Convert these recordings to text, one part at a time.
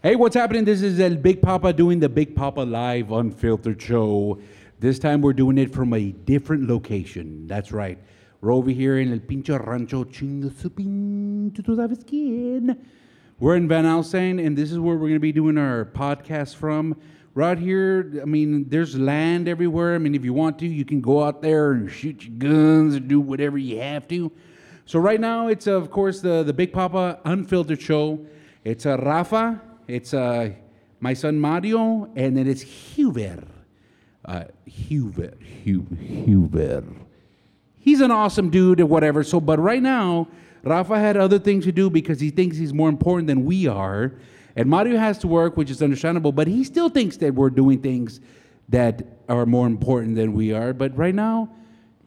Hey, what's happening? This is El Big Papa doing the Big Papa Live Unfiltered show. This time we're doing it from a different location. That's right. We're over here in El Pincho Rancho Chingo. We're in Van Alstyne, and this is where we're going to be doing our podcast from. Right here, I mean, there's land everywhere. I mean, if you want to, you can go out there and shoot your guns and do whatever you have to. So right now, it's of course the the Big Papa Unfiltered show. It's a Rafa, it's uh, my son Mario, and then it's Huber. Uh, Huber, Huber, Huber. He's an awesome dude or whatever. So, but right now, Rafa had other things to do because he thinks he's more important than we are. And Mario has to work, which is understandable, but he still thinks that we're doing things that are more important than we are. But right now,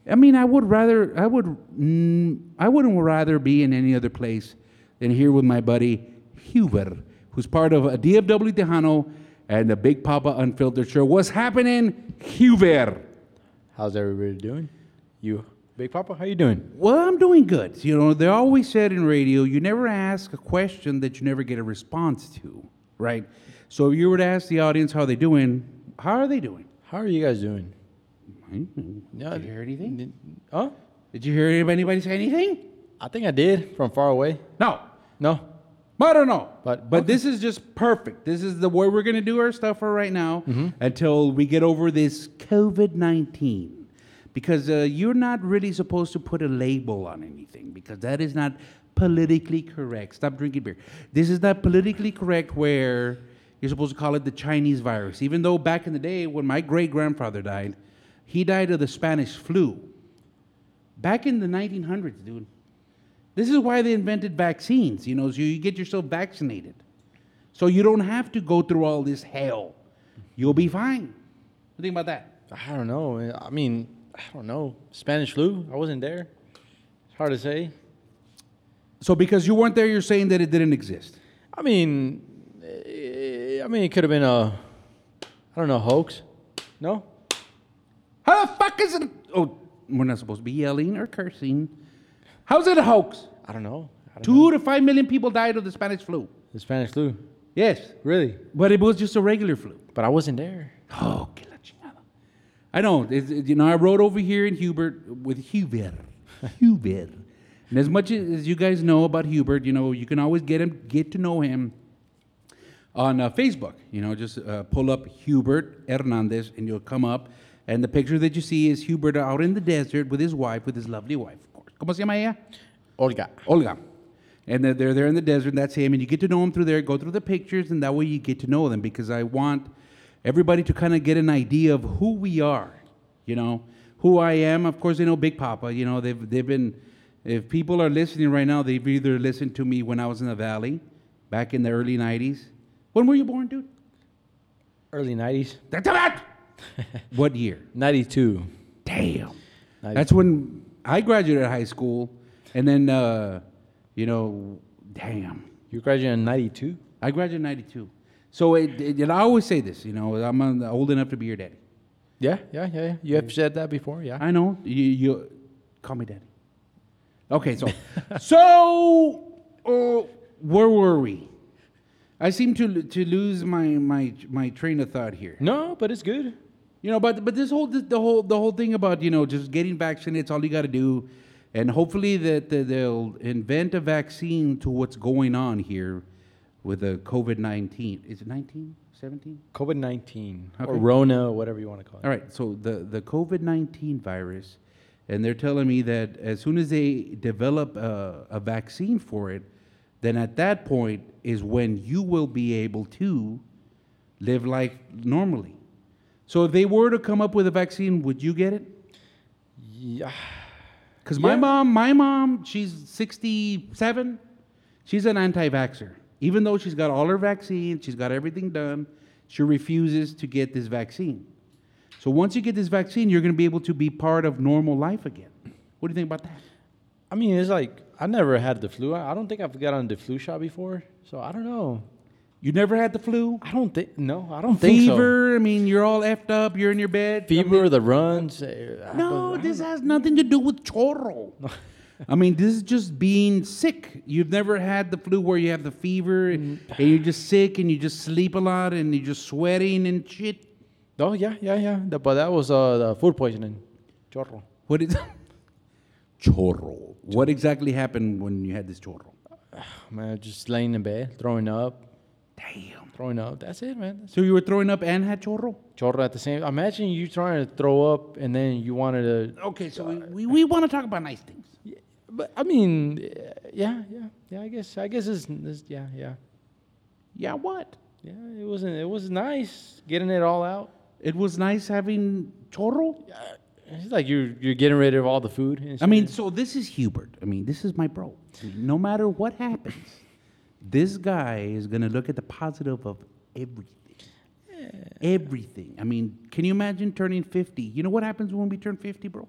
I mean, I would rather, I would, mm, I wouldn't rather be in any other place than here with my buddy Huber, who's part of a DFW Tejano and the Big Papa Unfiltered Show. What's happening, Huber? How's everybody doing? You, Big Papa, how you doing? Well, I'm doing good. You know, they always said in radio, you never ask a question that you never get a response to, right? So if you were to ask the audience how they doing, how are they doing? How are you guys doing? Did you hear anything? Huh? Did you hear anybody say anything? I think I did from far away. No. No. I don't know. But- but okay. this is just perfect. This is the way we're going to do our stuff for right now Mm-hmm. until we get over this COVID 19. Because uh, you're not really supposed to put a label on anything because that is not politically correct. Stop drinking beer. This is not politically correct where you're supposed to call it the Chinese virus. Even though back in the day when my great grandfather died, he died of the Spanish flu. Back in the 1900s, dude. This is why they invented vaccines, you know, so you get yourself vaccinated. So you don't have to go through all this hell. You'll be fine. What do you think about that? I don't know. I mean, I don't know. Spanish flu? I wasn't there. It's hard to say. So because you weren't there, you're saying that it didn't exist. I mean, eh, I mean, it could have been a, I don't know, hoax. No? How the fuck is it? Oh, we're not supposed to be yelling or cursing. How's it a hoax? I don't know. I don't Two know. to five million people died of the Spanish flu. The Spanish flu. Yes, Really? but it was just a regular flu. But I wasn't there. Oh, que la chingada. I know. It's, it- you know, I rode over here in Hubert with Hubert. Hubert. And as much as you guys know about Hubert, you know, you can always get him, get to know him on uh, Facebook. You know, just uh, pull up Hubert Hernandez and you'll come up. And the picture that you see is Hubert out in the desert with his wife, with his lovely wife. ¿Cómo se llama ella? Olga. Olga. And they're, they're there in the desert, and that's him. And you get to know him through there, go through the pictures, and that way you get to know them because I want everybody to kind of get an idea of who we are, you know, who I am. Of course, they know Big Papa. You know, they've, they've been, if people are listening right now, they've either listened to me when I was in the Valley back in the early 90s. When were you born, dude? Early 90s. That's about what year? 92. Damn. Nice. That's when I graduated high school, and then, uh, you know, damn. You graduated in 92? I graduated in 92. So it, it, and I always say this, you know, I'm uh, old enough to be your daddy. Yeah, yeah, yeah. yeah. You have said that before, yeah. I know. You, you call me daddy. Okay, so, so, uh, where were we? I seem to to lose my my my train of thought here. No, but it's good. You know, but but this whole the whole the whole thing about you know just getting vaccinated, it's all you got to do, and hopefully that that they'll invent a vaccine to what's going on here with the COVID nineteen. Is it 19, 17? COVID 19 or Rona, whatever you want to call it. All right, so the, the COVID 19 virus, and they're telling me that as soon as they develop a, a vaccine for it, then at that point is when you will be able to live life normally. So if they were to come up with a vaccine, would you get it? Yeah. Because my Yeah. mom, my mom, she's 67. She's an anti-vaxxer. Even though she's got all her vaccines, she's got everything done, she refuses to get this vaccine. So once you get this vaccine, you're going to be able to be part of normal life again. What do you think about that? I mean, it's like I never had the flu. I I don't think I've gotten the flu shot before, so I don't know. You never had the flu? I don't think. No, I don't think so. Fever? I mean, you're all effed up. You're in your bed. Fever, the runs. eh, No, this has nothing to do with chorro. I mean, this is just being sick. You've never had the flu where you have the fever and you're just sick and you just sleep a lot and you're just sweating and shit. Oh yeah, yeah, yeah. The- but that was uh, the food poisoning. Chorro. What is chorro? What exactly happened when you had this chorro? Man, just laying in bed, throwing up, Damn. throwing up. That's it, man. That's So you were throwing up and had chorro? chorro at the same. Imagine you trying to throw up and then you wanted to. Okay, so we, we, we want to talk about nice things. Yeah, but I mean, yeah, yeah, yeah. I guess, I guess it's, it's yeah, yeah, Yeah, what? yeah. It wasn't. It was nice getting it all out. It was nice having chorro. It's like you're you're getting rid of all the food. I mean, so this is Hubert. I mean, this is my bro. I mean, no matter what happens, this guy is gonna look at the positive of everything. Everything. I mean, can you imagine turning 50? You know what happens when we turn 50, bro?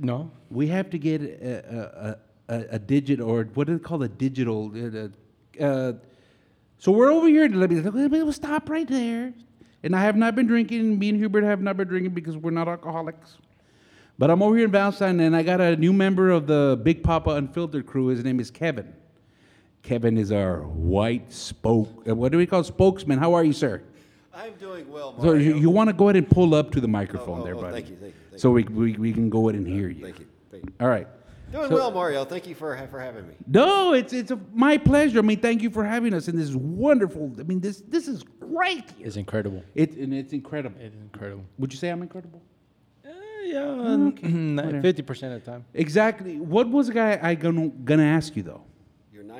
no. We have to get a, a, a, a digit or what do they call a digital? Uh, uh, so we're over here. Let me, let me stop right there. And I have not been drinking. Me and Hubert have not been drinking because we're not alcoholics. But I'm over here in Van Alstyne and I got a new member of the Big Papa Unfiltered crew. His name is Kevin. Kevin is our white spoke. uh, What do we call spokesman? How are you, sir? I'm doing well, So Mario. you, you want to go ahead and pull up to the microphone oh, there, oh, buddy. thank you, thank you, thank so we, we, we can go ahead and hear you. Thank you. Thank you. All right. Doing So- well, Mario. Thank you for for having me. No, it's it's a, my pleasure. I mean, thank you for having us in this is wonderful. I mean, this this is great. It's incredible. It and it's incredible. It's incredible. Would you say I'm incredible? Uh, yeah, fifty percent of the time. Exactly. What was the guy I gonna gonna ask you though?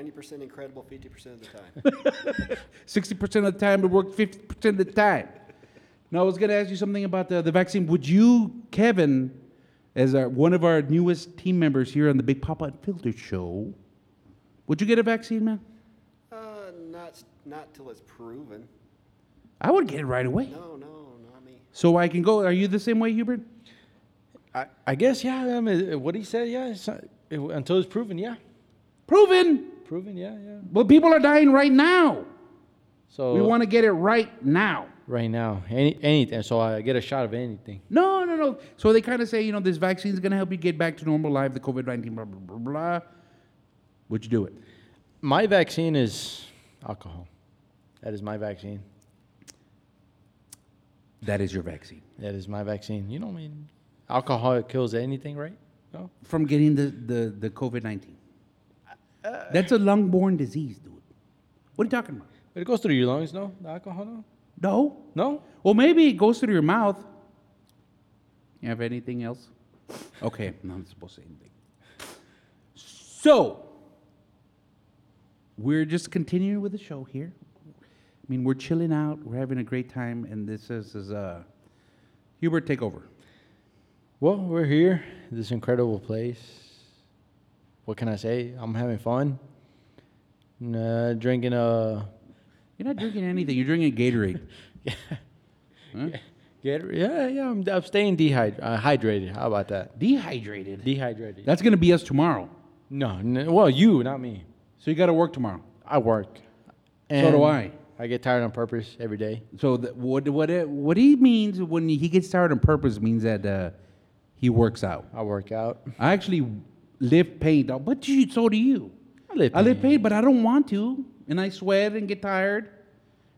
You're 90% incredible 50% of the time. Sixty percent of the time, it worked fifty percent of the time. Now I was gonna ask you something about the, the vaccine. Would you, Kevin, as our, one of our newest team members here on the Big Papa Unfiltered show, would you get a vaccine, man? uh, not not till it's proven. I would get it right away. No, no, not me. So I can go. Are you the same way, Hubert? I, I guess yeah. I mean, what he said, yeah. It's not, it, until it's proven, yeah. Proven. Proven, yeah, yeah. Well, people are dying right now. So We want to get it right now. right now, any anything. So I get a shot of anything. No, no, no. So they kind of say, you know, this vaccine is going to help you get back to normal life, the COVID 19, blah, blah, blah, blah. Would you do it? My vaccine is alcohol. That is my vaccine. That is your vaccine. That is my vaccine. You know, I mean, alcohol kills anything, right? No. From getting the, the, the COVID 19. That's a lung borne disease, dude. What are you talking about? But it goes through your lungs, no? The alcohol, no? No. No. Well, maybe it goes through your mouth. You have anything else? Okay, I'm not supposed to say anything. So, we're just continuing with the show here. I mean, we're chilling out, we're having a great time, and this is, is uh, Hubert, take over. Well, we're here, this incredible place. What can I say? I'm having fun. Uh, drinking a You're not drinking anything, you're drinking Gatorade. Huh? get yeah yeah. I'm, I'm staying dehydrated. Uh, hydrated. How about that? Dehydrated. Dehydrated. That's going to be us tomorrow. No, no, well, you, not me. So, you got to work tomorrow. I work. So do I. I get tired on purpose every day. So, the, what, what, it, what he means when he gets tired on purpose means that uh, he works out. I work out. I actually lift paint. But you, so do you. I live. I lift paint, but I don't want to, and I sweat and get tired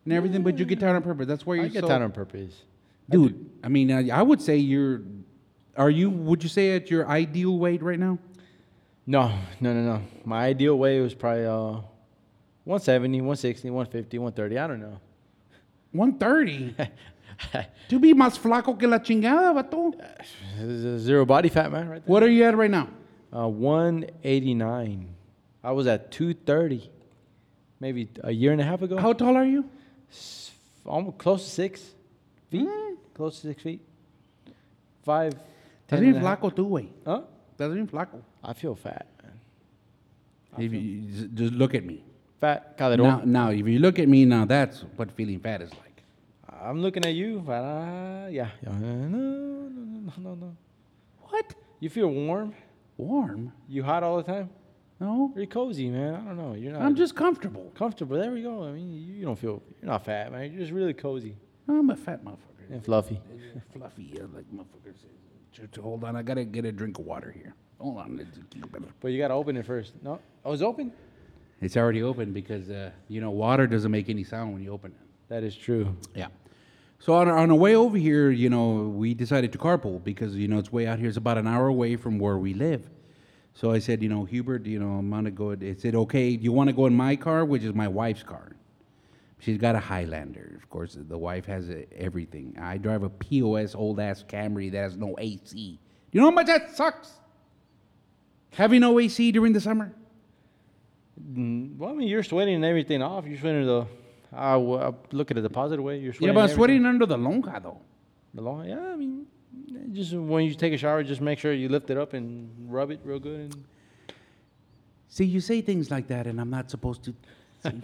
and everything. But you get tired on purpose. That's why you're get so, tired on purpose. dude. I mean, I, I would say you're. Are you? Would you say at your ideal weight right now? No, no, no, no. My ideal weight was probably uh, 170, 160, 150, 130. I don't know. One thirty. to be más flaco que la chingada, vato. Zero body fat, man, right there. What are you at right now? Uh, 189. I was at 230, maybe a year and a half ago. How tall are you? S- Almost close to six feet. Close to six feet. Five. Estás 10 bien and a half. flaco tú, güey. Huh? Estás bien flaco. I feel fat, man. If you, just- look at me. Fat Now, caderón. now, if you look at me now, that's what feeling fat is like. I'm looking at you, but uh, yeah. yeah. No, no, no, no, no. What? You feel warm? Warm? You hot all the time? No. You're cozy, man. I don't know. You're not. I'm just comfortable. comfortable. There we go. I mean, you, you don't feel. You're not fat, man. You're just really cozy I'm a fat motherfucker. and fluffy. Fluffy, yeah, like motherfuckers. Just hold on, I gotta get a drink of water here. Hold on. let's keep it. But you gotta open it first. No, oh, it's open. It's already open because uh, you know water doesn't make any sound when you open it. That is true. Yeah. So on our, on our way over here, you know, we decided to carpool because you know it's way out here. It's about an hour away from where we live. So I said, you know, Hubert, you know, I'm gonna go. Is it okay? Do you want to go in my car, which is my wife's car? She's got a Highlander. Of course, the wife has uh, everything. I drive a POS old ass Camry that has no AC. You know how much that sucks? Having no AC during the summer. Mm, Well, I mean, you're sweating everything off. You're sweating the. I w- I look at it the positive way. You're sweating. Yeah, but I'm sweating under the lonja though. The long, yeah, I mean, just when you take a shower, just make sure you lift it up and rub it real good. And See, you say things like that, and I'm not supposed to say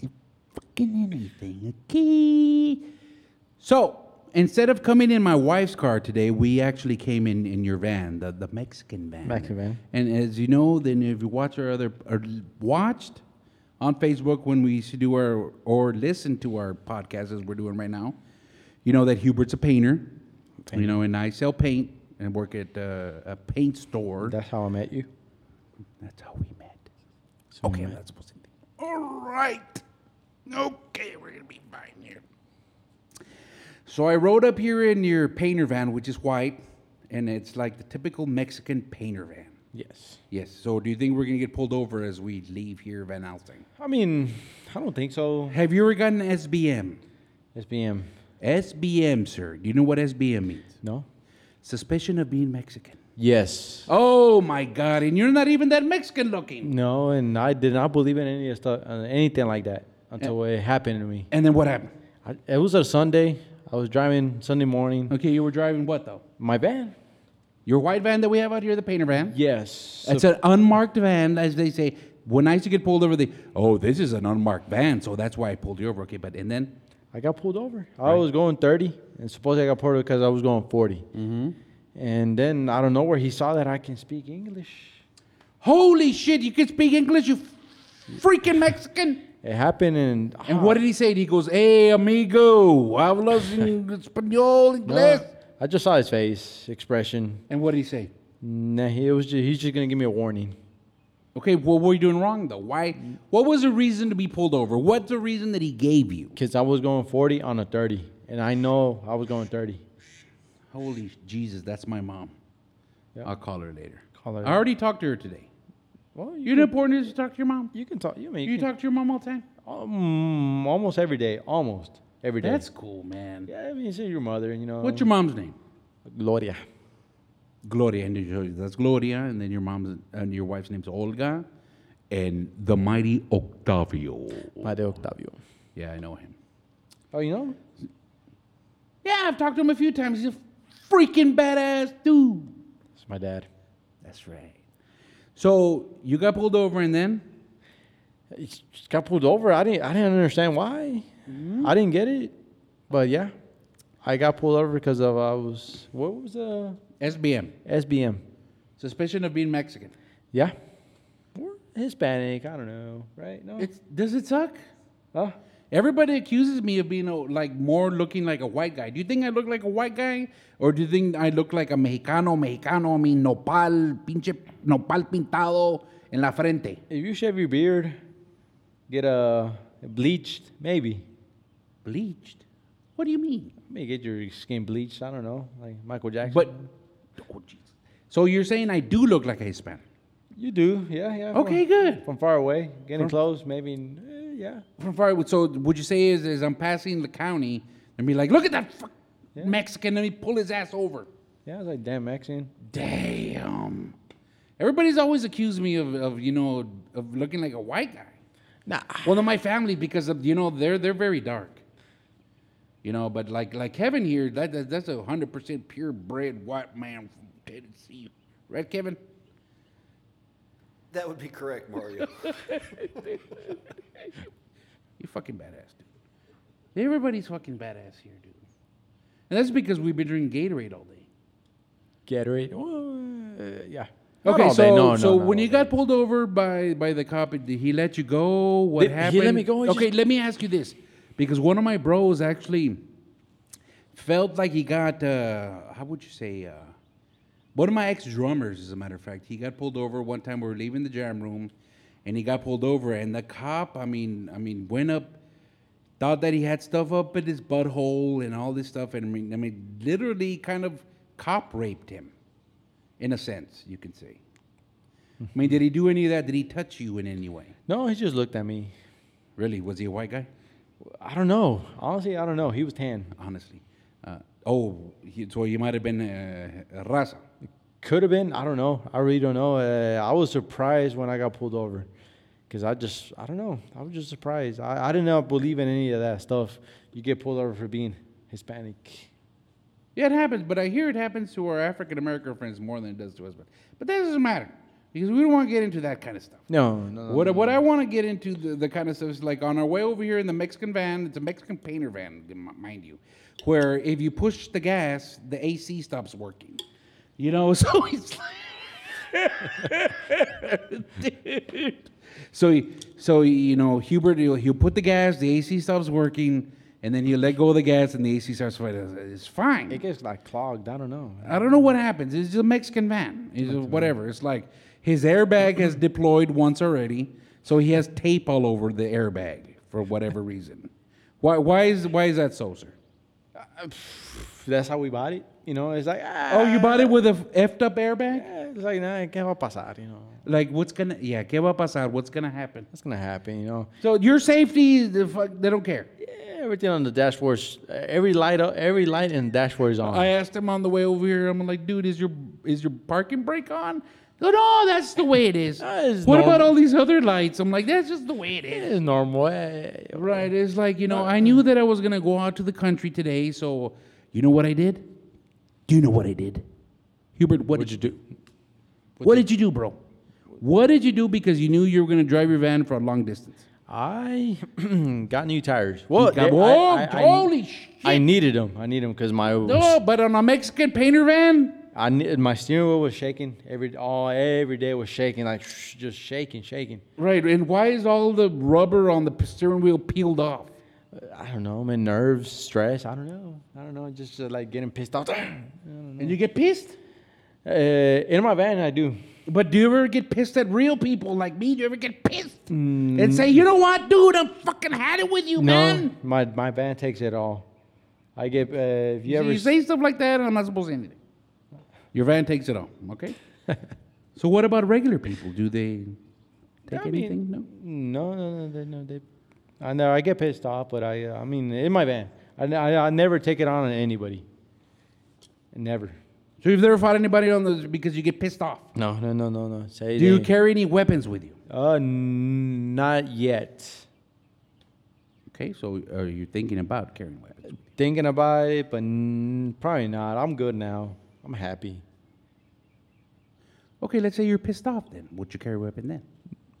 fucking anything, okay? So, instead of coming in my wife's car today, we actually came in in your van, the, the Mexican van. Mexican van. And as you know, then if you watch our other, or watched on Facebook when we used to do our, or listen to our podcast as we're doing right now, you know that Hubert's a painter, you know, and I sell paint and work at uh, a paint store. that's how I met you. That's how we met. So we okay, I'm not supposed to. All right. Okay, we're gonna be fine here. So I rode up here in your painter van, which is white, and it's like the typical Mexican painter van. Yes. Yes. So do you think we're gonna get pulled over as we leave here, Van Alstyne? I mean, I don't think so. Have you ever gotten SBM? SBM. SBM, sir. Do you know what SBM means? No. Suspicion of being Mexican. Yes. Oh my God! And you're not even that Mexican looking. No, and I did not believe in any of stuff, uh, anything like that until it happened to me. And then what happened? I, it was a Sunday. I was driving Sunday morning. Okay, you were driving what though? My van. Your white van that we have out here, the painter van. Yes. It's an unmarked van, as they say. When I used to get pulled over, they, oh, this is an unmarked van, so that's why I pulled you over. Okay, but and then, I got pulled over. I was going 30, and supposedly I got pulled over because I was going 40. Mm-hmm. And don't know where he saw that I can speak English. holy shit, you can speak English, you freaking Mexican. It happened, and And what did he say? He goes, hey, amigo, hablas en español, No, inglés. I just saw his face expression. And what did he say? Nah, he was just, he's just gonna give me a warning. Okay, well, what were you doing wrong though? Why? What was the reason to be pulled over? What's the reason that he gave you? Cause I was going 40 on a 30, and I know I was going 30. Holy Jesus, that's my mom. Yeah. I'll call her later. Call her. I already talked to her today. Well, You know, important is to talk to your mom. You can talk. You mean You talk to your mom all the time. um, almost every day, almost every day. That's cool, man. yeah. I mean, it's your mother, and you know. What's your mom's name? Gloria? Gloria, and you- that's Gloria, and then your mom's and your wife's name's Olga, and the mighty Octavio. Padre Octavio. Yeah, I know him. Oh, you know? Yeah, I've talked to him a few times. He's a freaking badass dude. It's my dad. That's right. So you got pulled over, and then He just got pulled over. I didn't. I didn't understand why. Mm-hmm. I didn't get it, but yeah, I got pulled over because of I was what was the SBM, SBM? suspicion of being Mexican. Yeah, or Hispanic. I don't know. Right? No. It's does it suck? Huh? Everybody accuses me of being a, like more looking like a white guy. Do you think I look like a white guy, or do you think I look like a mexicano? Mexicano, I mean nopal, pinche nopal pintado en la frente. If you shave your beard, get a bleached, maybe. Bleached. What do you mean? Maybe get your skin bleached. I don't know, like Michael Jackson. But oh, Jesus. so you're saying I do look like a Hispanic? you do, yeah, yeah. Okay, from, good. From far away, getting From- close, maybe. eh, yeah. From far, away. so would you say is as I'm passing the county and be like, look at that fuck Yeah. Mexican, let me pull his ass over. Yeah, I was like, damn Mexican. Damn. Everybody's always accused me of, of you know of looking like a white guy. Nah. Well, no, my family because of you know they're they're very dark. You know, but like like Kevin here, that, that that's a hundred percent purebred white man from Tennessee, right, Kevin? That would be correct, Mario. You fucking badass, dude. Everybody's fucking badass here, dude. And that's because we've been drinking Gatorade all day. Gatorade. Well, uh, yeah. Not Okay, all so. No, no, so not when all you day. got pulled over by by the cop, did he let you go? What Did- he happened? let me go, he Okay, just- let me ask you this, because one of my bros actually felt like he got uh, how would you say uh, One of my ex drummers, as a matter of fact, he got pulled over one time. We were leaving the jam room, and he got pulled over. And the cop, I mean, I mean, went up, thought that he had stuff up in his butthole and all this stuff. And I mean, I mean, literally, kind of cop raped him, in a sense, you can say. I mean, did he do any of that? Did he touch you in any way? No, he just looked at me. Really? Was he a white guy? I don't know. Honestly, I don't know. He was tan. Honestly. Uh, oh, he, so you might have been uh, raza. Could have been. I don't know. I really don't know. Uh, I was surprised when I got pulled over, because I just I don't know. I was just surprised. I, I did not believe in any of that stuff. You get pulled over for being Hispanic. Yeah, it happens, but I hear it happens to our African American friends more than it does to us. But, but that doesn't matter because we don't want to get into that kind of stuff. No, no, no. What, what I want to get into the, the kind of stuff is like on our way over here in the Mexican van. It's a Mexican painter van, mind you, where if you push the gas, the AC stops working. You know, so it's like, dude. So, he- so you know, Hubert, he'll, he'll put the gas, the AC stops working, and then he'll let go of the gas, and the AC starts fighting. It's fine. It gets like clogged. I don't know. I don't know what happens. It's a Mexican van. It's a whatever. It's like his airbag has deployed once already, so he has tape all over the airbag for whatever reason. Why? Why is why is that so, sir? That's how we bought it. You know, it's like ah, Oh, you bought it with a effed up airbag? eh, It's like nah, ¿qué va a pasar? You know, Like what's gonna? Yeah, ¿qué va a pasar? What's gonna happen? that's gonna happen. You know, So your safety, the fuck, they don't care. yeah, everything on the dashboard, every light, up, every light in the dashboard is on. I asked him on the way over here. I'm like, dude, is your is your parking brake on? Goes, no, that's the way it is. What about all these other lights? I'm like, that's just the way it is. it's normal. eh, Right. It's like, you know, I knew that I was going to go out to the country today. So, you know what I did? Do you know what I did? Hubert, what did you do? What did you do, bro? What did you do because you knew you were going to drive your van for a long distance? I got new tires. Well, got- I, I, I, holy shit. I needed them. I needed them because my no, but on a Mexican painter van? I my steering wheel was shaking every all every day was shaking like just shaking shaking. Right. And why is all the rubber on the steering wheel peeled off? I don't know, man. Nerves, stress. I don't know. I don't know. Just uh, like getting pissed off. And you get pissed? uh, in my van, I do. But do you ever get pissed at real people like me? Do you ever get pissed and say, you know what, dude, I'm fucking had it with you, No, man? my my van takes it all. I get uh, if you You, ever you say stuff like that, and I'm not supposed to say anything. Your van takes it all, okay? so what about regular people? Do they take I mean, anything? no. No, no, no, they, no. They, I know I get pissed off, but I, uh, I mean, in my van, I, I, I never take it on on anybody. Never. So you've never fought anybody on the because you get pissed off. No, no, no, no, no. Say Do you they- carry any weapons with you? Uh, n- not yet. Okay, so are you thinking about carrying weapons? Thinking about it, but n- probably not. I'm good now. I'm happy. Okay, let's say you're pissed off then. Would you carry a weapon then?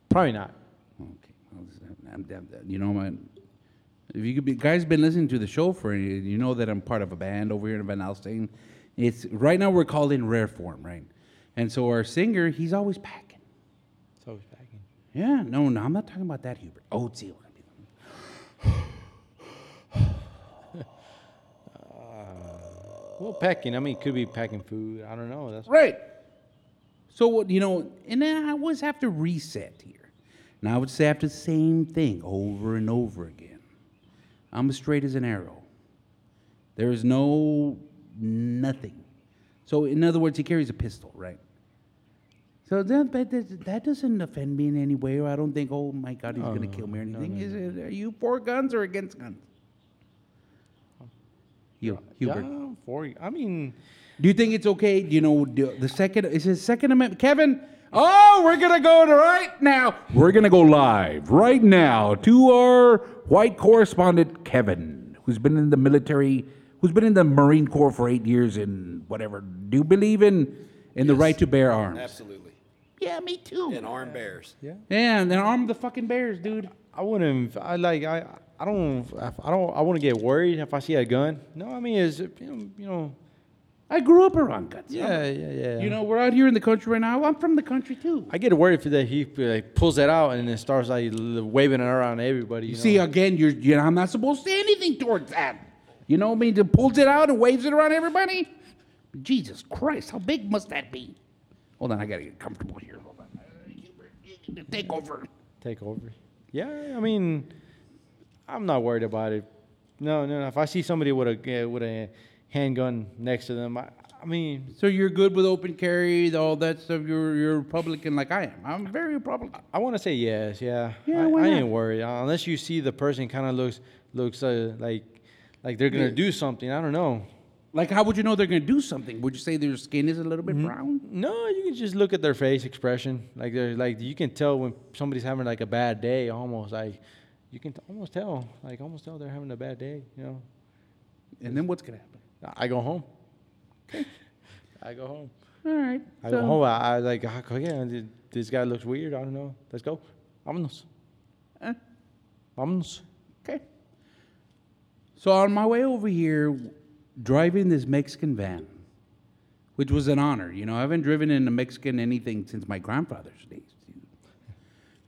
Probably not. Okay, well, this- I'm, I'm, you know, my, if you could be, guys been listening to the show for any, you know that I'm part of a band over here in Van Alstyne. It's right now we're called in rare form, right? And so our singer, he's always packing. So it's packing. Yeah, no, no, I'm not talking about that, Hubert. Oh, it's Well, packing. I mean, it could be packing food. I don't know. That's Right. So what you know, and then I always have to reset here. Now I would say after the same thing over and over again. I'm as straight as an arrow. There is no nothing. So in other words, he carries a pistol, right? So that, that, that- doesn't offend me in any way, or I don't think, oh my God, he's oh, going to kill me or anything. Is it, are you for guns or against guns? You, Hubert. Yeah, for I mean, Do you think it's okay? You know, the, the second is his second amendment. Kevin, oh, we're gonna go to right now. We're gonna go live right now to our white correspondent Kevin, who's been in the military, who's been in the Marine Corps for eight years and whatever. Do you believe in in the right to bear arms? Absolutely. Yeah, me too. And armed bears. yeah. Yeah, and then arm the fucking bears, dude. I wouldn't. I like. I. I don't. I don't. I wouldn't get worried if I see a gun. No, I mean, is you know, you know. I grew up around guns. Yeah, yeah, yeah. You know, we're out here in the country right now. I'm from the country too. I get worried if that he like, pulls that out and then starts like waving it around everybody. You, You know? see, again, you're, you know, I'm not supposed to say anything towards that. You know what I mean? He pulls it out and waves it around everybody. Jesus Christ, how big must that be? Hold on, I gotta get comfortable here. Hold on. Take over. Take over. Yeah, I mean, I'm not worried about it. No, no, no. If I see somebody with a with a handgun next to them, I, I mean, So you're good with open carry, all that stuff. You're you're Republican like I am. I'm very Republican. I want to say yes. Yeah. Yeah, I, why I not? ain't worried uh, unless you see the person kind of looks looks uh, like like they're gonna Yeah. do something. I don't know. Like, how would you know they're gonna do something? Would you say their skin is a little bit brown? No, you can just look at their face expression. Like they're like you can tell when somebody's having like a bad day. Almost like you can t- almost tell. Like almost tell they're having a bad day. You know. And then what's gonna happen? I go home. I go home. All right. I so- go home. I, I like, ah, yeah, this guy looks weird. I don't know. Let's go. Vámonos. Eh, Vámonos. okay. So on my way over here, driving this Mexican van, which was an honor. You know, I haven't driven in a Mexican anything since my grandfather's days.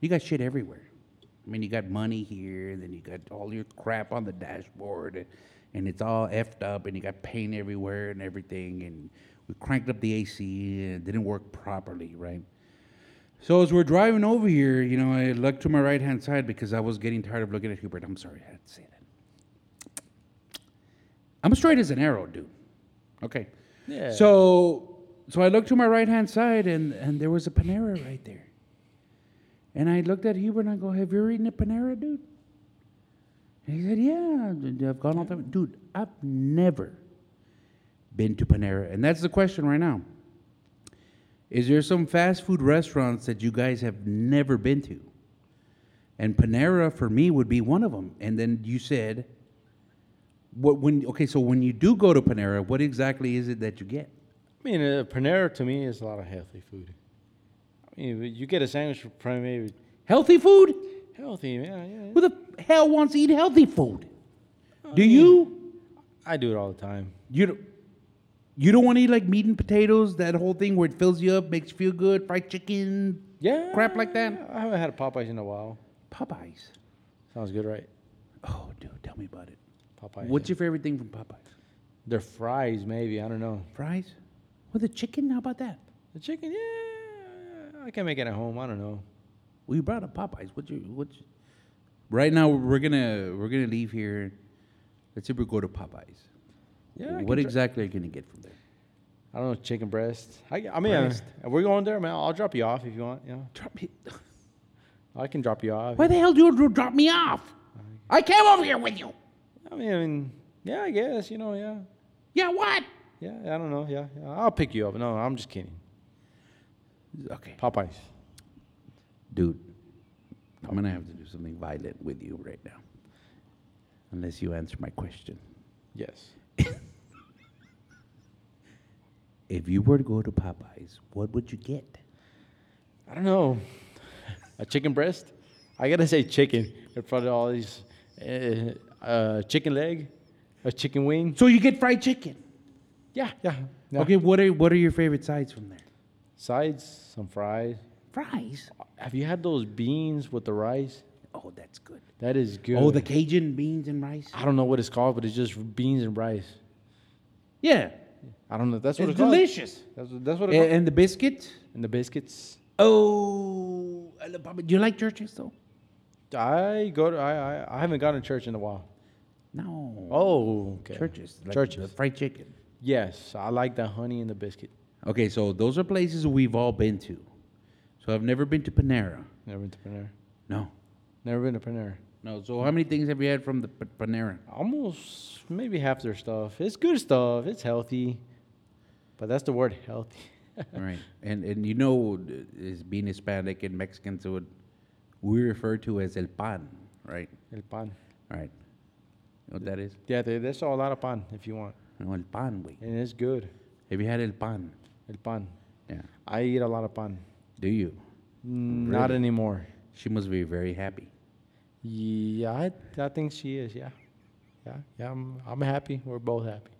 You got shit everywhere. I mean, you got money here, then you got all your crap on the dashboard, and it's all effed up, and you got paint everywhere and everything, and we cranked up the AC, and it didn't work properly, right? So as we're driving over here, you know, I looked to my right hand side because I was getting tired of looking at Hubert. I'm sorry, I had to say that. I'm straight as an arrow, dude. Okay. Yeah. So so I looked to my right hand side and, and there was a Panera right there. And I looked at Hubert and I go, Have you eaten a Panera, dude? And he said, Yeah, I've gone all the time. Dude, I've never been to Panera. And that's the question right now. Is there some fast food restaurants that you guys have never been to? And Panera for me would be one of them. And then you said, what when okay, so when you do go to Panera, what exactly is it that you get? I mean, uh, Panera to me is a lot of healthy food. I mean, you get a sandwich for probably maybe Healthy food? healthy. Yeah, yeah. Who the hell wants to eat healthy food? Do you? I do it all the time. You don't, you don't want to eat like meat and potatoes, that whole thing where it fills you up, makes you feel good, fried chicken, Yeah. crap like that? I haven't had a Popeyes in a while. Popeyes. Sounds good, right? Oh, dude, tell me about it. Popeyes. What's your favorite thing from Popeyes? Their fries, maybe. I don't know. Fries? With the chicken? How about that? The chicken, yeah. I can make it at home. I don't know. Well, you brought up Popeyes. What's your what's right now? We're gonna we're gonna leave here. Let's say we go to Popeyes. Yeah. I what can try- exactly are you gonna get from there? I don't know. Chicken breast. I, I mean, Breast. we're going there, man. I'll drop you off if you want. You know, Drop me. I can drop you off. Why the hell do you drop me off? I came over here with you. I mean, I mean, yeah, I guess. You know, yeah, Yeah, what? yeah. I don't know. Yeah, yeah. I'll pick you up. No, I'm just kidding. Okay, Popeyes. dude. I'm gonna have to do something violent with you right now, unless you answer my question. Yes. If you were to go to Popeyes, what would you get? I don't know. A chicken breast? I gotta say chicken in front of all these. Uh, uh, chicken leg, a chicken wing. So you get fried chicken. Yeah, yeah. yeah. Okay, what are what are your favorite sides from there? Sides, some fries. Fries. Have you had those beans with the rice? Oh, that's good. That is good. Oh, the Cajun beans and rice. I don't know what it's called, but it's just beans and rice. Yeah, I don't know. That's what it's it's, called. delicious. That's, what- that's what it's called. And the biscuits. And the biscuits. Oh, I love Popeyes. Do you like churches though? I go to. I I, I haven't gone to church in a while. No. Oh, okay. churches. Like Churches. The fried chicken. Yes, I like the honey and the biscuit. Okay, so those are places we've all been to. So I've never been to Panera. Never been to Panera. No. Never been to Panera. No. So how many things have you had from the P- Panera? Almost maybe half their stuff. It's good stuff. It's healthy, but that's the word healthy. Right. And and you know, as being Hispanic and Mexican, so it, we refer to as el pan, right? El pan. All right. You know what that is? Yeah, they, there's a lot of pan if you want, No, el pan, güey. and it's good. Have you had el pan? El pan. Yeah. I eat a lot of pan. Do you? Mm, Not Really? anymore. She must be very happy. Yeah, I, I think she is. Yeah, yeah, yeah. I'm, I'm happy. We're both happy.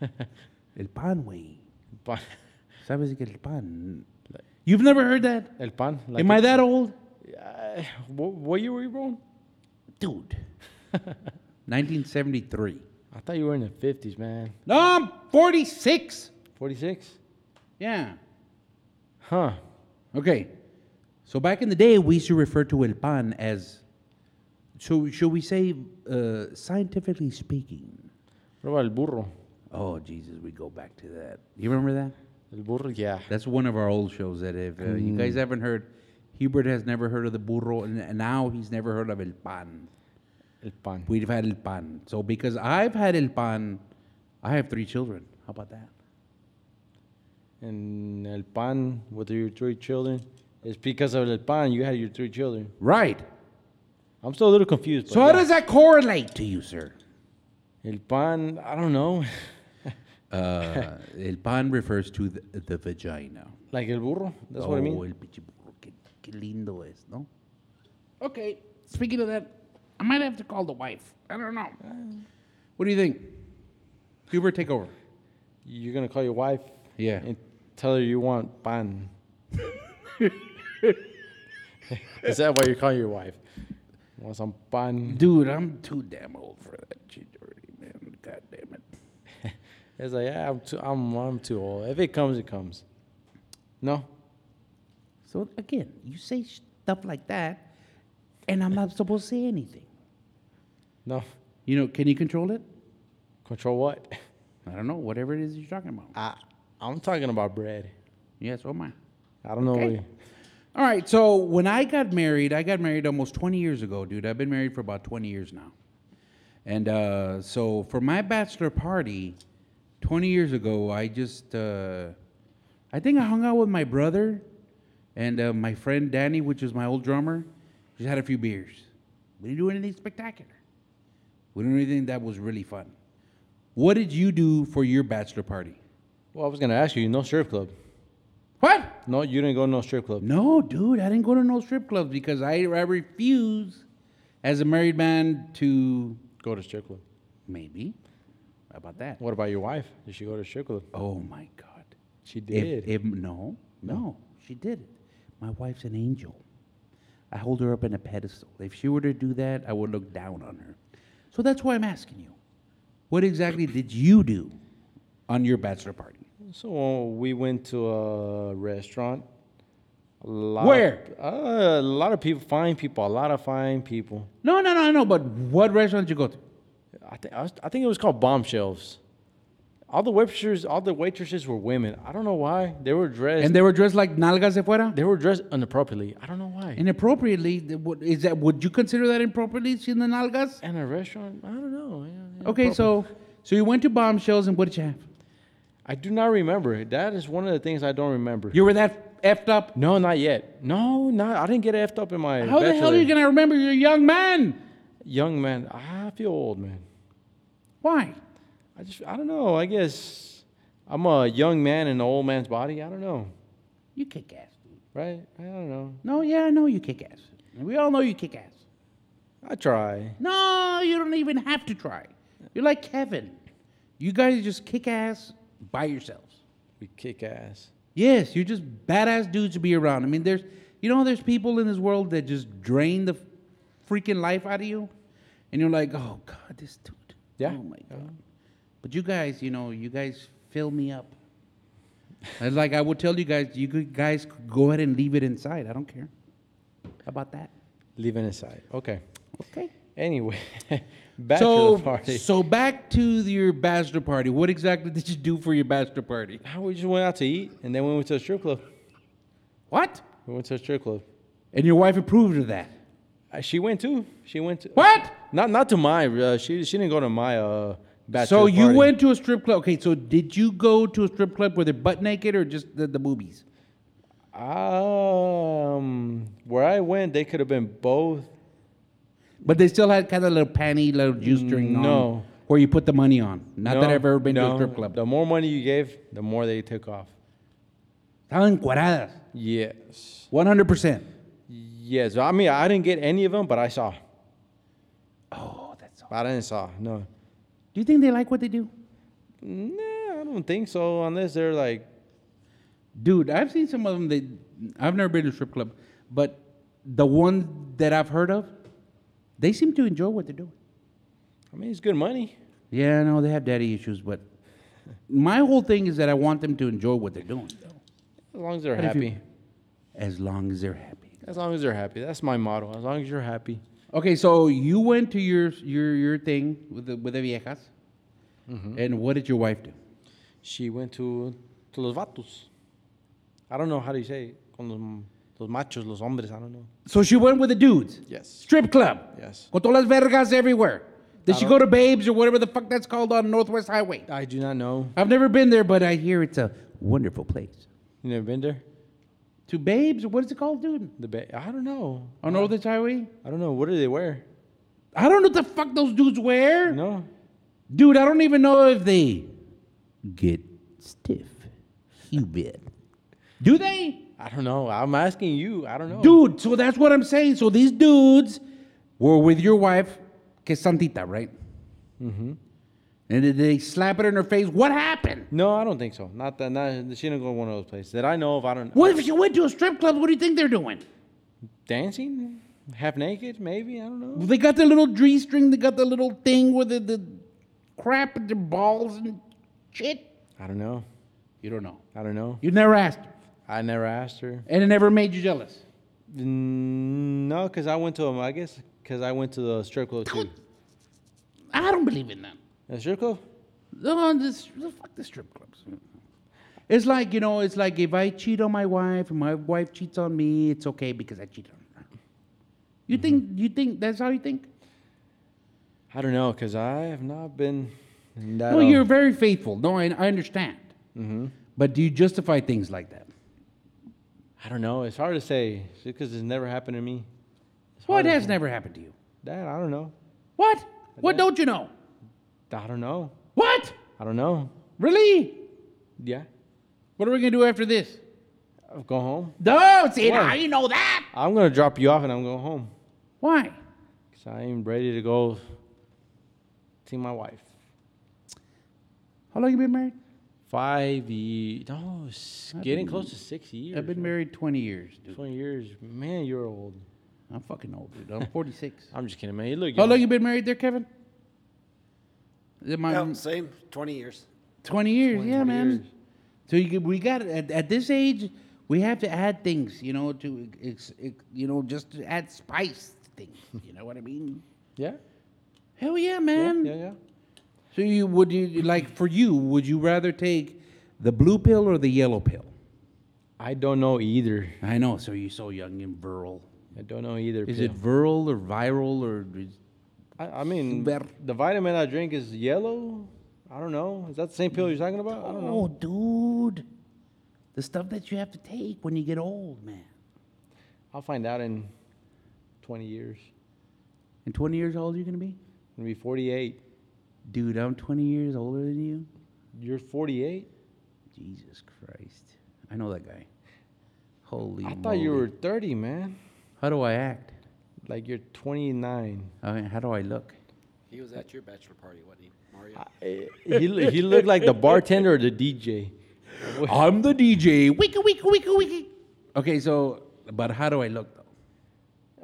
El pan, güey. pan. ¿Sabes qué es el pan? You've never heard that? El pan. Like Am I that old? Yeah, what, what year were you born? Dude. 1973. I thought you were in the 50s, man. No, I'm 46. 46? Yeah. Huh. Okay. So back in the day, we used to refer to el pan as. So should we say, uh, scientifically speaking? What about el burro? Oh Jesus, we go back to that. You remember that? El burro, yeah. That's one of our old shows. That if uh, you guys haven't heard, Hubert has never heard of the burro, and and now he's never heard of el pan. El pan. We've had el pan. So because I've had el pan, I have three children. How about that? And el pan with your three children. It's because of el pan you had your three children. Right. I'm still a little confused. but So how yeah. does that correlate to you, sir? El pan, I don't know. Uh, el pan refers to the, the vagina. like el burro? That's what I Oh, mean. el pinche burro, qué, qué lindo es, ¿no? Okay, speaking of that, I might have to call the wife. I don't know. What do you think? Hubert, take over. You're going to call your wife Yeah. and tell her you want pan. Is that why you call your wife? Want some pan? Dude, I'm too damn old for that shit already, man. God damn it. It's like, yeah, I'm too, I'm, I'm too old. If it comes, it comes. No? So again, you say stuff like that, and I'm not supposed to say anything. No. You know, can you control it? Control what? I don't know. Whatever it is you're talking about. I, I'm talking about bread. Yes, oh my. I don't know. Okay. All right, so when I got married, I got married almost 20 years ago, dude. I've been married for about 20 years now. And uh, so for my bachelor party, 20 years ago, I just, uh, I think I hung out with my brother and uh, my friend Danny, which is my old drummer. Just had a few beers. We didn't do anything spectacular. We didn't do anything that was really fun. What did you do for your bachelor party? Well, I was going to ask you, no strip club. What? No, you didn't go to no strip club. No, dude, I didn't go to no strip clubs because I, I refuse, as a married man, to Go to strip club. maybe. How about that? What about your wife? Did she go to strip club? Oh my God! She If- did. If, no, no, she did it. My wife's an angel. I hold her up in a pedestal. If she were to do that, I would look down on her. So that's why I'm asking you. What exactly did you do on your bachelor party? So we went to a restaurant. A lot Where? Of, uh, a lot of people, fine people, a lot of fine people. No, no, no, no. But what restaurant did you go to? I think I, was, I think it was called Bombshells. All the waitresses, all the waitresses were women. I don't know why they were dressed. And they were dressed like nalgas de fuera? they were dressed inappropriately. I don't know why. Inappropriately, is that? Would you consider that inappropriately in the nalgas? In a restaurant, I don't know. Okay, so so you went to bombshells and what did you have? I do not remember. That is one of the things I don't remember. You were that effed up. no, not yet. No, not. I didn't get effed up in my. How the hell are you gonna remember? You're a young man. Young man, I feel old, man. Why? I just, I don't know. I guess I'm a young man in an old man's body. I don't know, You kick ass, right? I don't know. No, yeah, I know you kick ass. We all know you kick ass. I try. No, you don't even have to try. You're like Kevin. You guys just kick ass by yourselves. We kick ass. Yes, you're just badass dudes to be around. I mean, there's, you know, there's people in this world that just drain the freaking life out of you, and you're like, oh god, this dude. Yeah. Oh my god. But you guys, you know, you guys fill me up. Like I would tell you guys, you guys go ahead and leave it inside. I don't care. How about that? Leave it inside. Okay. Okay. Anyway, bachelor so, party. so back to your bachelor party. What exactly did you do for your bachelor party? How we just went out to eat, and then we went to a strip club. What? We went to a strip club. And your wife approved of that. Uh, she went too. She went to What? Not not to my. Uh, she she didn't go to my uh bachelor. So you party. went to a strip club. Okay, so did you go to a strip club where they're butt naked or just the, the boobies? Um, where I went, they could have been both. But they still had kind of little panty, little juice string on. No. Where you put the money on. Not that I've ever been to a strip club. The more money you gave, the more they took off. Estaban encueradas. Yes. 100%. Yes. I mean, I didn't get any of them, but I saw. Oh, that's all. I didn't saw. No. Do you think they like what they do? Nah, I don't think so. Unless they're like, Dude, I've seen some of them that I've never been to a strip club, but the one that I've heard of, they seem to enjoy what they're doing. I mean, it's good money. Yeah, I know they have daddy issues, but My whole thing is that I want them to enjoy what they're doing, though, As long as they're if you- happy. as long as they're happy. As long as they're happy. That's my motto. As long as you're happy. Okay, so you went to your your your thing with the with the viejas, Mm-hmm. and what did your wife do? She went to, to los vatos. I don't know how do you say it. Con los, los machos, los hombres. I don't know. So she went with the dudes. Yes. Strip club. Yes. Con todas las vergas everywhere. Did I she go to Babes or whatever the fuck that's called on Northwest Highway? I do not know. I've never been there, but I hear it's a wonderful place. You never been there? To Babes, or what is it called, dude? The ba- I don't know. On Northwest Highway? I don't know. What do they wear? I don't know what the fuck those dudes wear. No. Dude, I don't even know if they get stiff. You bet. Do they? I don't know. I'm asking you. I don't know. Dude, so that's what I'm saying. So these dudes were with your wife, que es Santita, right? Mm-hmm. And did they slap it in her face? What happened? No, I don't think so. Not that. Not, she didn't go to one of those places that I know of. I don't. What if she went to a strip club? What do you think they're doing? Dancing, half naked, maybe. I don't know. They got the little G string, they got the little thing with the, the crap and their balls and shit. I don't know. You don't know. I don't know. You never asked her. I never asked her. And it never made you jealous. No, because I went to them. I guess because I went to the strip club too. I don't believe in that. The strip club? No, this, fuck the strip clubs. It's like, you know, it's like if I cheat on my wife and my wife cheats on me, it's okay because I cheated on her. You think you think that's how you think? I don't know because I have not been. That No, uh, you're very faithful. No, I, I understand. mhm. But do you justify things like that? I don't know. It's hard to say because it's never happened to me. It's What hard to has say. never happened to you? Dad, I don't know. What? What don't you know? I don't know. What? I don't know. Really? Yeah. What are we gonna do after this? I'll go home. No, see Why? now you know that. I'm gonna drop you off and I'm going home. Why? Cause I am ready to go see my wife. How long you been married? Five years. No, it's I've getting been- close to six years. I've been right? married 20 years, dude. Twenty years. Man, you're old. I'm fucking old, dude. I'm 46. I'm just kidding, man. You look. How young. long you been married there, Kevin? Is it my Yeah, same, 20 years. 20 years, 20 yeah, man. years. So you, get- we got at, at this age, we have to add things, you know, to ex, ex, you know, just to add spice to things. You know what I mean? Yeah. Hell yeah, Yeah. man. Yeah. Yeah. So you would you like for you? Would you rather take the blue pill or the yellow pill? I don't know either. I know. So you're so young and virile. I don't know either. Is pill. it virile or viral or? Is, I, I mean, Ver- the vitamin I drink is yellow. I don't know. Is that the same pill you're talking about? I don't oh, know. dude, the stuff that you have to take when you get old, man. I'll find out in 20 years. In 20 years, how old are you gonna be? I'm gonna be 48. Dude, I'm 20 years older than you. You're 48. Jesus Christ. I know that guy. Holy I thought you moly. were 30, man. How do I act? Like you're 29. I mean, how do I look? He was at your bachelor party, wasn't he, Mario? I- eh, he, lo- he looked like the bartender or the DJ. I'm the DJ. Wiki, wiki, wiki, wiki. Okay, so, but how do I look, though?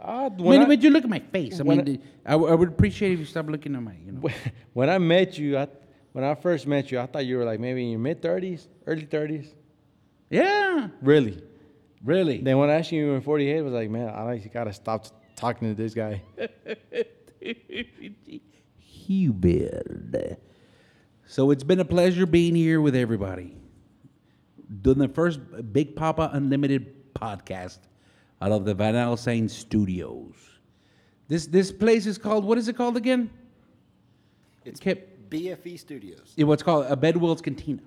I when, mean, I, but you look at my face. I mean, I, would appreciate if you stop looking at my, you know. when I met you, I, when I first met you, I thought you were like maybe in your mid 30s, early 30s. Yeah, Really? really. Then when I asked you you were 48, I was like, man, I like, gotta stop talking to this guy. Hubert. So it's been a pleasure being here with everybody. Doing the first Big Papa Unlimited podcast out of the Van Alstyne Studios. This this place is called what is it called again? It's Kept, BFE Studios. it, what's called a Bedwell's Cantina.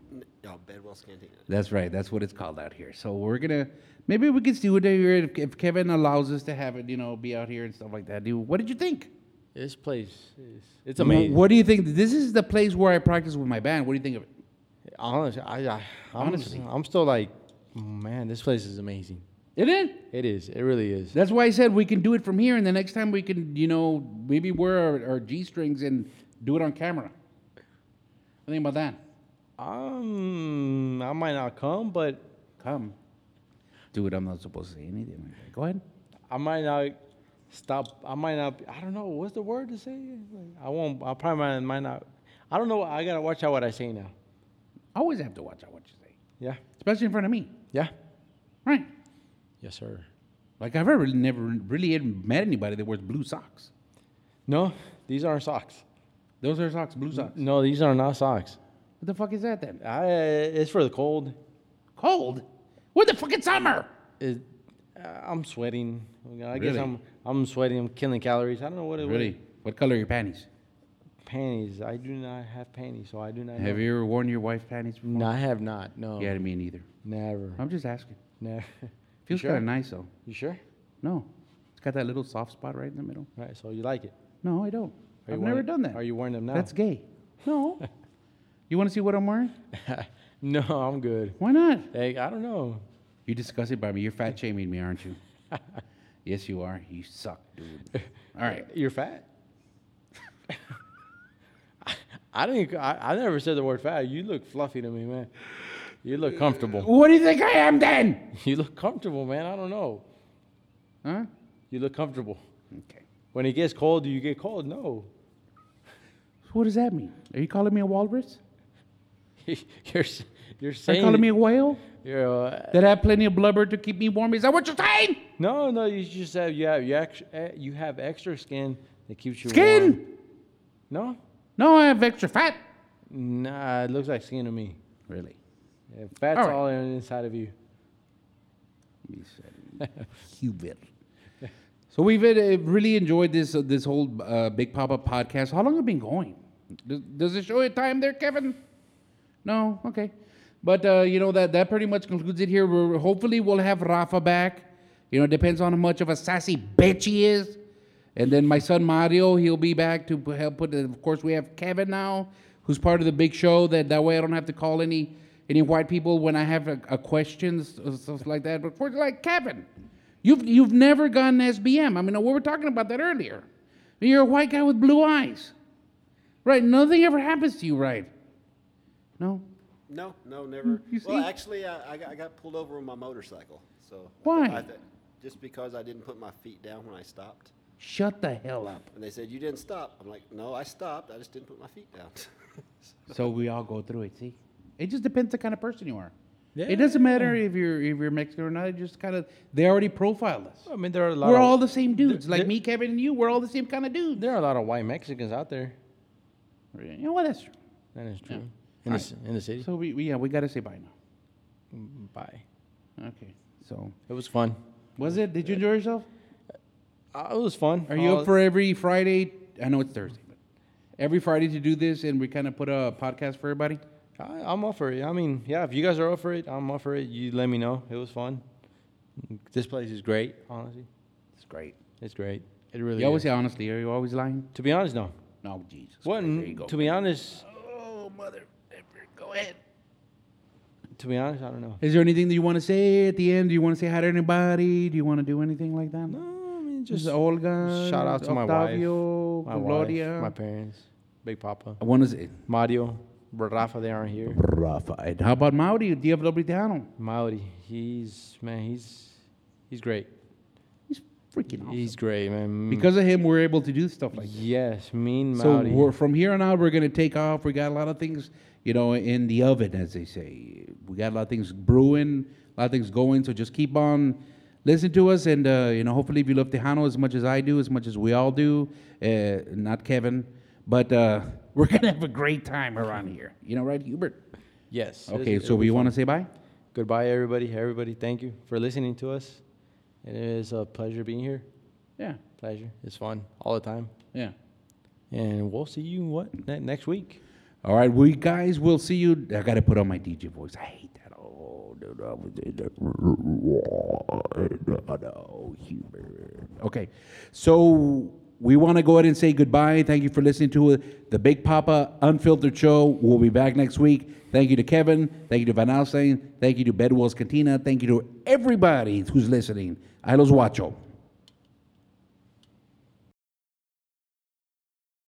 No, Bedwell's Cantina. That's right. That's what it's called out here. So we're gonna maybe we could do it here if, if Kevin allows us to have it. You know, be out here and stuff like that. Dude, what did you think? This place is it's amazing. What do you think? This is the place where I practice with my band. What do you think of it? Honestly, I, I I'm, Honestly. I'm still like, man, this place is amazing. It is. It is. It really is. That's why I said we can do it from here, and the next time we can, you know, maybe wear our, our G strings and do it on camera. What think about that? Um, I might not come, but Come. Dude, I'm not supposed to say anything like that. Go ahead. I might not stop. I might not. I don't know what's the word to say. Like, I won't. I probably might, might not. I don't know. I gotta watch out what I say now. I always have to watch out what you say, Yeah. especially in front of me. Yeah. Right. Yes, sir. Like I've ever never really met anybody that wears blue socks. No, these aren't socks. Those are socks, blue socks. No, these are not socks. What the fuck is that then? I, it's for the cold. Cold? What the fuck? fucking summer? It, uh, I'm sweating. I guess I'm I'm sweating. I'm killing calories. I don't know what it Really? What color are your panties? Panties. I do not have panties, so I do not. Have know. you ever worn your wife's panties before? No, I have not. No. Yeah, me neither. Never. I'm just asking. Never. Feels sure? kind of nice though. You sure? No, it's got that little soft spot right in the middle. Right. So you like it? No, I don't. Are I've never done that. Are you wearing them now? That's gay. No. you want to see what I'm wearing? no, I'm good. Why not? Hey, I don't know. You're disgusted by me. You're fat shaming me, aren't you? yes, you are. You suck, dude. All right. You're fat. I didn't. I, I never said the word fat. You look fluffy to me, man. You look comfortable. What do you think I am then? You look comfortable, man. I don't know. Huh? You look comfortable. Okay. When it gets cold, do you get cold? No. So what does that mean? Are you calling me a walrus? you're you're Are you calling me a whale you're, uh, that have plenty of blubber to keep me warm? Is that what you're saying? no, no. You just have you have you, extra, eh, you have extra skin that keeps you Skin? warm. No, No, I have extra fat. nah. It looks like skin to me. Really? Yeah, fat's All right. all inside of you. you Hubert. So we've uh, really enjoyed this uh, this whole uh, Big Papa podcast. How long have it been going? Does, does it show you time there, Kevin? No, okay. But uh, you know that that pretty much concludes it here. We're, hopefully, we'll have Rafa back. You know, it depends on how much of a sassy bitch he is. And then my son Mario, he'll be back to help put. The, of course, we have Kevin now, who's part of the big show. That that way I don't have to call any any white people when I have a, a questions or stuff like that. But of course, like Kevin, you've you've never gotten SBM. I mean, we were talking about that earlier. You're a white guy with blue eyes, right? Nothing ever happens to you, right? No. No, no, never. Well, actually, I, I got- pulled over on my motorcycle, so. Why? I Just because I didn't put my feet down when I stopped. Shut the hell up. And they said, you didn't stop. I'm like, no, I stopped, I just didn't put my feet down. So we all go through it. See, it just depends the kind of person you are. Yeah. It doesn't matter if you're if you're Mexican or not. It just kind of they already profiled us. I mean, there are a lot. We're of, all the same dudes, like there- me, Kevin, and you. We're all the same kind of dudes. There are a lot of white Mexicans out there. You know what? That's true. That is true. Yeah. In, the, Alright. c- in the city. So we, we yeah we gotta say bye now. Mm, bye. Okay. So It was fun. was it? Did you enjoy yourself? Uh, it was fun. Are you up for every Friday? I know it's Thursday, but every Friday to do this, and we kind of put a podcast for everybody. I, I'm up for it. I mean, yeah, if you guys are up for it, I'm up for it. You let me know. It was fun. This place is great, honestly. It's great. It's great. It really You always is. say honestly. Are you always lying? To be honest, no. No, Jesus. What? Christ, there you go. To be honest, Oh, mother. Go ahead. to be honest, I don't know. Is there anything that you want to say at the end? Do you want to say hi to anybody? Do you want to do anything like that? No, Just just Olga. shout out to my wife, Octavio, my Gloria. wife, my parents, Big Papa, I want to say. Mario, Rafa. They aren't here. Rafa. How about Mauri, DFW Tejano? Mauri, he's man, he's he's great. He's freaking awesome. He's great, man. Mm. because of him, we're able to do stuff like that. yes, mean So Mauri. we're, from here on out, we're going to take off. We got a lot of things, you know, in the oven, as they say. We got a lot of things brewing, a lot of things going. So just keep on listening to us, and uh, you know, hopefully, if you love Tejano as much as I do, as much as we all do, uh, not Kevin, but uh, we're gonna have a great time around here. You know, right, Hubert? yes. Okay, so we want to say bye. goodbye, everybody. Everybody, thank you for listening to us. It is a pleasure being here. Yeah, Pleasure. It's fun all the time. yeah. And we'll see you what next week. All right, we guys will see you. I got to put on my DJ voice. I hate Okay, so we want to go ahead and say goodbye. Thank you for listening to the Big Papa Unfiltered Show. We'll be back next week. Thank you to Kevin. Thank you to Van Alstyne. Thank you to Bedwell's Cantina. Thank you to everybody who's listening. I los.